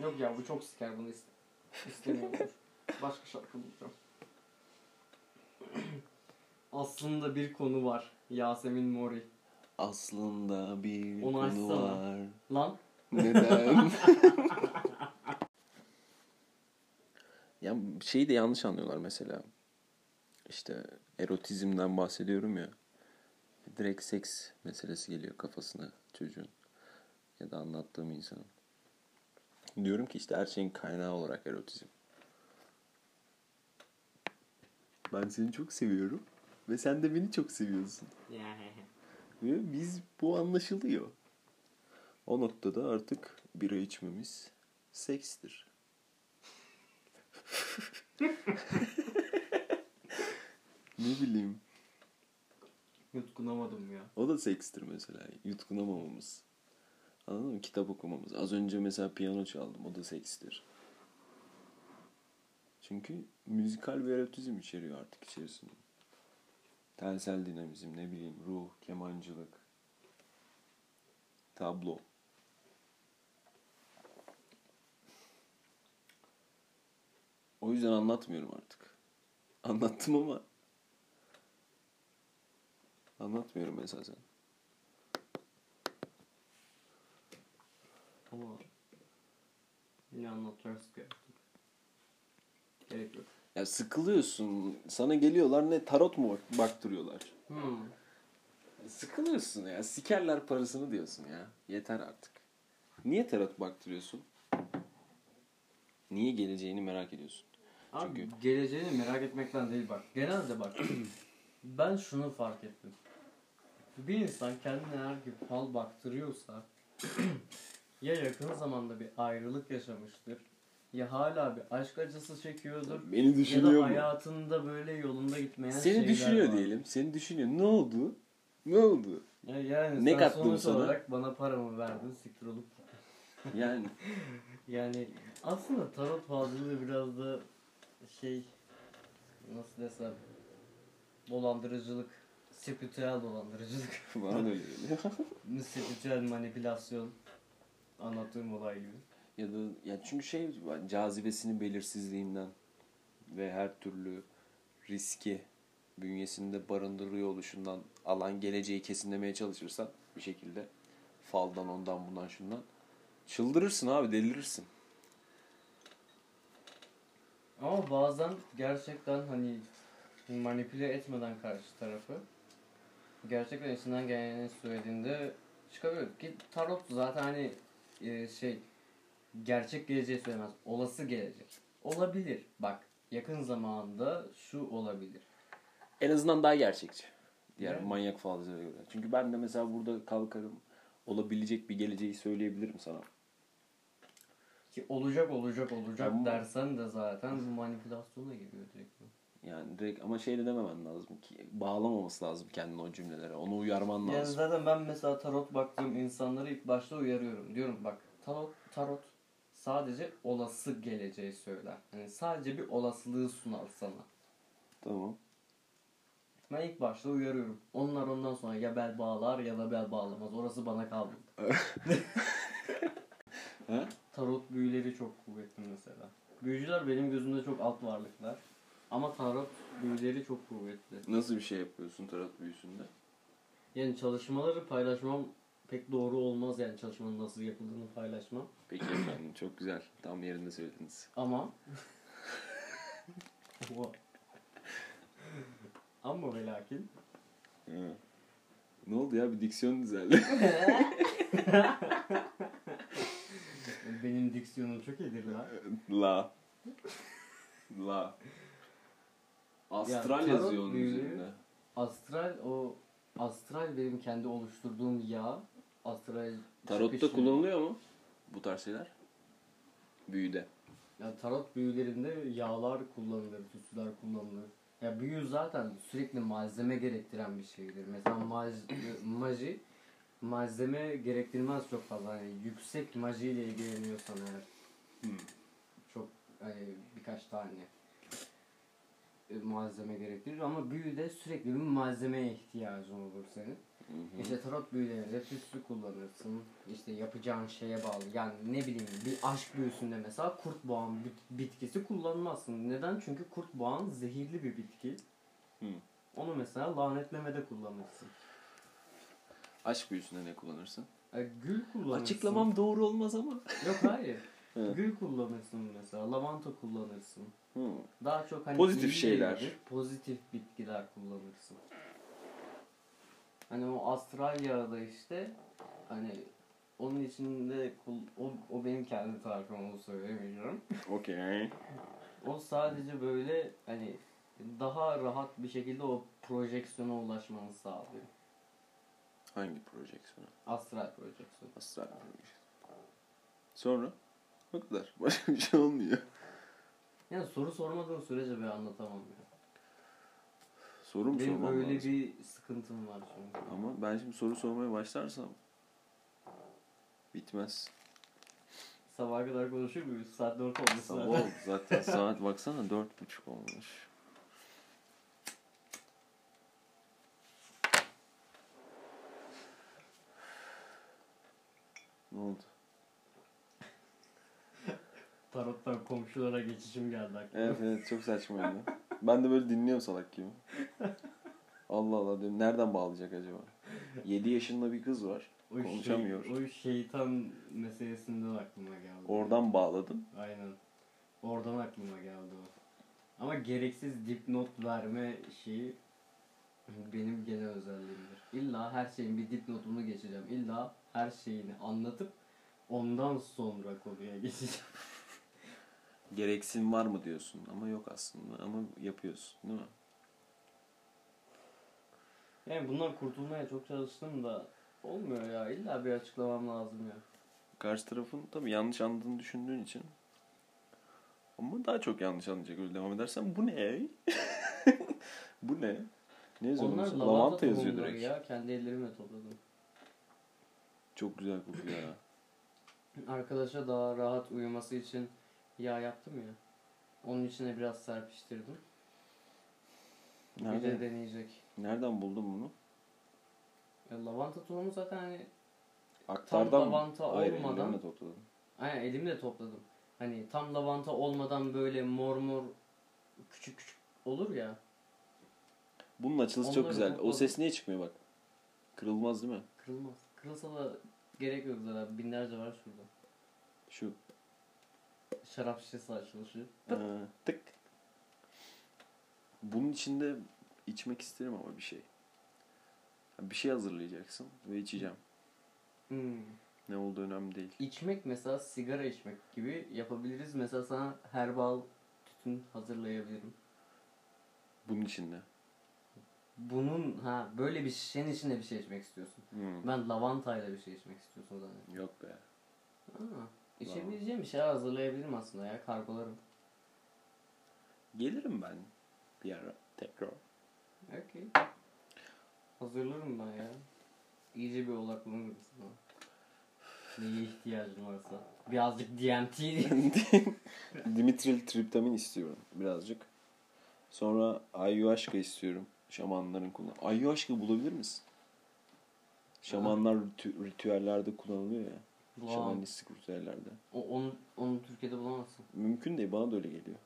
Yok ya bu çok siker bunu iste istemiyorum. Başka şarkı bulacağım. Aslında bir konu var. Yasemin Mori. Aslında bir Onu konu açsana. var. Lan Neden? ya şeyi de yanlış anlıyorlar mesela. İşte erotizmden bahsediyorum ya. Direkt seks meselesi geliyor kafasına çocuğun. Ya da anlattığım insanın. Diyorum ki işte her şeyin kaynağı olarak erotizm. Ben seni çok seviyorum. Ve sen de beni çok seviyorsun. Ve biz bu anlaşılıyor. O noktada artık bira içmemiz sekstir. ne bileyim. yutkunamadım ya. O da sekstir mesela. Yutkunamamamız. Anladın mı? Kitap okumamız. Az önce mesela piyano çaldım. O da sekstir. Çünkü müzikal bir erotizm içeriyor artık içerisinde. Tensel dinamizm, ne bileyim, ruh, kemancılık, tablo. O yüzden anlatmıyorum artık. Anlattım ama anlatmıyorum esasen. Ama yine anlatacaksın ki artık. Gerek yok. Ya sıkılıyorsun. Sana geliyorlar ne tarot mu bak- baktırıyorlar. Hmm. Sıkılıyorsun ya. Sikerler parasını diyorsun ya. Yeter artık. Niye tarot baktırıyorsun? Niye geleceğini merak ediyorsun? Abi Çünkü- geleceğini merak etmekten değil bak. Genelde bak. ben şunu fark ettim. Bir insan kendine eğer ki fal baktırıyorsa ya yakın zamanda bir ayrılık yaşamıştır ya hala bir aşk acısı çekiyordur Beni ya düşünüyor da mu? hayatında böyle yolunda gitmeyen Seni şeyler düşünüyor var. diyelim. Seni düşünüyor. Ne oldu? Ne oldu? Ya yani Ne sen kattım sonuç sana? olarak bana paramı verdin siktir olup Yani Yani aslında tarot falcılığı biraz da şey nasıl desem dolandırıcılık, spiritüel dolandırıcılık, bana öyle geliyor. spiritüel manipülasyon anlattığım olay gibi. ya da ya çünkü şey cazibesinin belirsizliğinden ve her türlü riski bünyesinde barındırıyor oluşundan alan geleceği kesinlemeye çalışırsan bir şekilde faldan ondan bundan şundan çıldırırsın abi delirirsin. Ama bazen gerçekten hani manipüle etmeden karşı tarafı gerçekten içinden geleni söylediğinde çıkabiliyor. Ki tarot zaten hani e, şey gerçek geleceği söylemez. Olası gelecek. Olabilir. Bak yakın zamanda şu olabilir. En azından daha gerçekçi. Diğer Yani. manyak falcılara göre. Çünkü ben de mesela burada kalkarım olabilecek bir geleceği söyleyebilirim sana. Ki olacak olacak olacak Ama- dersen de zaten bu manipülasyona giriyor direkt. Yani direkt ama şey de dememen lazım ki bağlamaması lazım kendini o cümlelere. Onu uyarman Yani lazım. zaten ben mesela tarot baktığım insanları ilk başta uyarıyorum. Diyorum bak tarot tarot sadece olası geleceği söyler. Yani sadece bir olasılığı sunar sana. Tamam. Ben ilk başta uyarıyorum. Onlar ondan sonra ya bel bağlar ya da bel bağlamaz. Orası bana kaldı. Tarot büyüleri çok kuvvetli mesela. Büyücüler benim gözümde çok alt varlıklar. Ama tarot büyüleri çok kuvvetli. Nasıl bir şey yapıyorsun tarot büyüsünde? Yani çalışmaları paylaşmam pek doğru olmaz yani çalışmanın nasıl yapıldığını paylaşmam. Peki efendim çok güzel. Tam yerinde söylediniz. Ama ama ve lakin. Ne oldu ya bir diksiyon düzeldi. benim diksiyonum çok iyidir la. La. La. Astral tarot yazıyor onun büyüğü- üzerinde. Astral o astral benim kendi oluşturduğum yağ. Astral Tarotta çıkışı. kullanılıyor mu bu tarz şeyler? Büyüde. Ya tarot büyülerinde yağlar kullanılır, tütsüler kullanılır. Ya büyü zaten sürekli malzeme gerektiren bir şeydir. Mesela maj, maji malzeme gerektirmez çok fazla. Yani yüksek majiyle ilgileniyorsan eğer Hmm. çok hani birkaç tane malzeme gerektirir ama büyüde sürekli bir malzemeye ihtiyacın olur senin. İşte tarot büyülerinde tütsü kullanırsın. İşte yapacağın şeye bağlı. Yani ne bileyim bir aşk büyüsünde mesela kurt boğan bit- bitkisi kullanmazsın. Neden? Çünkü kurt boğan zehirli bir bitki. Hı. Onu mesela lanetlemede kullanırsın. Aşk büyüsünde ne kullanırsın? E, gül kullanırsın. Açıklamam doğru olmaz ama. Yok hayır. Gül kullanırsın mesela. Lavanta kullanırsın. Hı. Daha çok hani Pozitif şeyler. ilgili Pozitif bitkiler kullanırsın. Hani o astral yağda işte hani onun içinde o, o benim kendi tarifim onu söylemiyorum. Okey. O sadece böyle hani daha rahat bir şekilde o projeksiyona ulaşmanı sağlıyor. Hangi projeksiyonu? Astral projeksiyon. Astral projeksiyon. Sonra? O kadar. Başka bir şey olmuyor. Yani soru sormadığın sürece ben anlatamam ya. Soru mu Benim sormam öyle lazım? bir sıkıntım var çünkü. Ama ben şimdi soru sormaya başlarsam bitmez. Sabaha kadar konuşur muyuz? Saat 4 olmuş Sabah zaten. oldu zaten saat baksana dört buçuk olmuş. Ne oldu? Tarottan komşulara geçişim geldi aklıma. Evet evet çok saçmaydı. Ben de böyle dinliyorum salak gibi. Allah Allah diyorum nereden bağlayacak acaba? 7 yaşında bir kız var. O konuşamıyor. Şey, o şeytan meselesinden aklıma geldi. Oradan bağladım. Aynen. Oradan aklıma geldi o. Ama gereksiz dipnot verme şeyi benim genel özelliğimdir. İlla her şeyin bir dipnotunu geçeceğim. İlla her şeyini anlatıp ondan sonra konuya geçeceğim. Gereksin var mı diyorsun ama yok aslında ama yapıyorsun değil mi? Yani bundan kurtulmaya çok çalıştım da olmuyor ya. İlla bir açıklamam lazım ya. Karşı tarafın tabii yanlış anladığını düşündüğün için ama daha çok yanlış anlayacak öyle devam edersen bu ne? bu ne? Ne yazıyor? Onlar lavanta, Lavanta yazıyor direkt. ya. Kendi ellerimle topladım. Çok güzel kokuyor ya. Arkadaşa daha rahat uyuması için yağ yaptım ya. Onun içine biraz serpiştirdim. Bir de Nereden, deneyecek. nereden buldun bunu? Ya lavanta tohumu zaten hani Aktardan mı? lavanta Hayır, olmadan- elimle topladım. aynen elimle topladım. Hani tam lavanta olmadan böyle mor mor küçük küçük olur ya. Bunun açılışı çok Onları güzel. O topladım. ses niye çıkmıyor bak? Kırılmaz değil mi? Kırılmaz. Kırılsa da gerek yok zaten. Binlerce var şurada. Şu Şarap şişesi açılışı. Ee, tık. Bunun içinde içmek isterim ama bir şey. Bir şey hazırlayacaksın ve içeceğim. Hmm. Ne olduğu önemli değil. İçmek mesela sigara içmek gibi yapabiliriz. Mesela sana herbal tütün hazırlayabilirim. Bunun içinde. Bunun ha böyle bir şişenin içinde bir şey içmek istiyorsun. Hmm. Ben lavantayla bir şey içmek istiyorsun zannettim. Yok be. Ha, içebileceğim bir şeyler hazırlayabilirim aslında ya kargolarım. Gelirim ben bir ara tekrar. Okey. Hazırlarım ben ya. İyice bir odaklanırım sana. Neye ihtiyacın varsa. Birazcık DMT Dimitril triptamin istiyorum birazcık. Sonra ayahuasca istiyorum. Şamanların kullan. Ayahuasca bulabilir misin? Şamanlar ritü- ritüellerde kullanılıyor ya. Bulamam. Şamanistik ritüellerde. O, onu, onu Türkiye'de bulamazsın. Mümkün değil. Bana da öyle geliyor.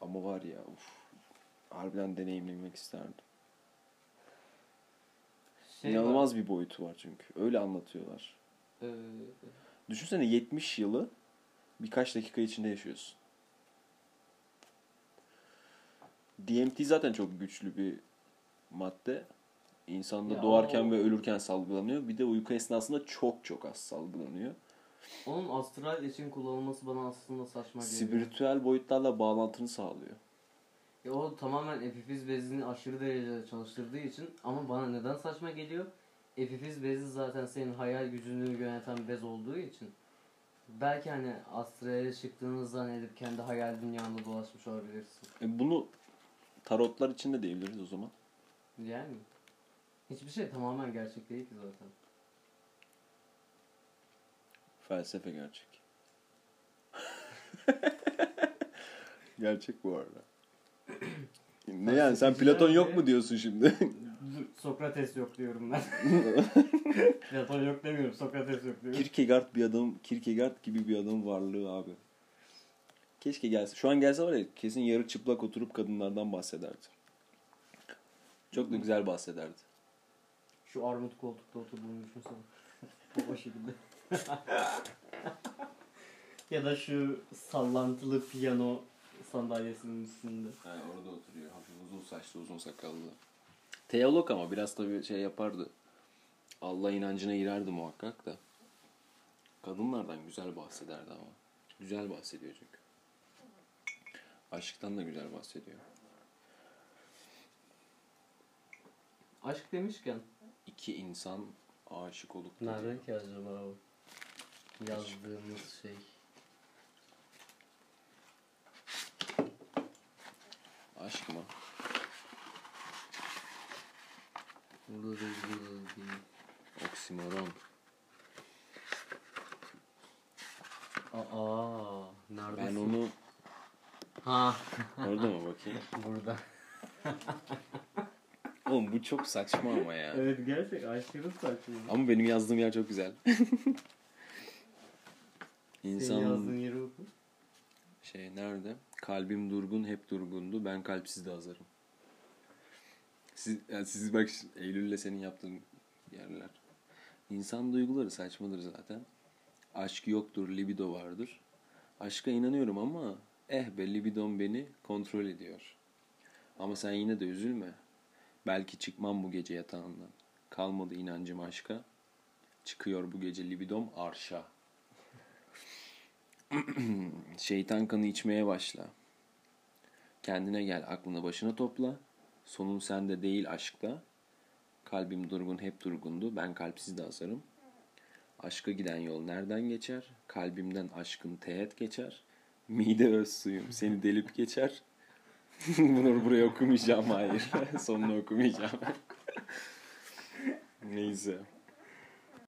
Ama var ya uf, harbiden deneyimlemek isterdim. Şey İnanılmaz bir boyutu var çünkü. Öyle anlatıyorlar. Var, e, Düşünsene 70 yılı birkaç dakika içinde yaşıyorsun. DMT zaten çok güçlü bir madde. İnsanda Ya doğarken o- ve ölürken salgılanıyor. Bir de uyku esnasında çok çok az salgılanıyor. onun astral için kullanılması bana aslında saçma geliyor. Spiritüel boyutlarla bağlantını sağlıyor. Ya o tamamen epifiz bezini aşırı derecede çalıştırdığı için ama bana neden saçma geliyor? Epifiz bezi zaten senin hayal gücünü yöneten bez olduğu için. Belki hani astrale çıktığını zannedip kendi hayal dünyanda dolaşmış olabilirsin. E bunu tarotlar için de diyebiliriz o zaman. Yani hiçbir şey tamamen gerçek değil ki zaten. Felsefe gerçek. gerçek bu arada. ne yani sen Platon yok mu diyorsun şimdi? Sokrates yok diyorum ben. Platon yok demiyorum. Sokrates yok diyorum. Kierkegaard bir adam, Kierkegaard gibi bir adam varlığı abi. Keşke gelse. Şu an gelse var ya kesin yarı çıplak oturup kadınlardan bahsederdi. Çok da güzel bahsederdi. Şu armut koltukta oturduğunu düşünsene. o şekilde. ya da şu sallantılı piyano sandalyesinin üstünde. Ha, orada oturuyor. Hafif uzun saçlı, uzun sakallı. Teolog ama biraz tabii şey yapardı. Allah inancına girerdi muhakkak da. Kadınlardan güzel bahsederdi ama. Güzel bahsediyor çünkü. Aşktan da güzel bahsediyor. Aşk demişken İki insan aşık olup da nereden ki acaba o yazdığımız şey? Aşk mı? Burada. Oksimoron. Aa, neredesin? Ben onu Ha, orada mı bakayım? burada. Oğlum bu çok saçma ama ya. Evet gerçek aşırı saçma. Ama benim yazdığım yer çok güzel. Senin İnsan yazdığın yeri oku. şey nerede? Kalbim durgun hep durgundu. Ben kalpsiz de azarım. Siz, yani siz bak Eylül'le senin yaptığın yerler. İnsan duyguları saçmadır zaten. Aşk yoktur, libido vardır. Aşka inanıyorum ama eh be libidom beni kontrol ediyor. Ama sen yine de üzülme. Belki çıkmam bu gece yatağından. Kalmadı inancım aşka. Çıkıyor bu gece libidom arşa. Şeytan kanı içmeye başla. Kendine gel, aklını başına topla. Sonun sende değil aşkta. Kalbim durgun hep durgundu. Ben kalpsiz de azarım. Aşka giden yol nereden geçer? Kalbimden aşkın teğet geçer. Mide öz suyum seni delip geçer. Bunu buraya okumayacağım hayır. Sonunu okumayacağım. Neyse.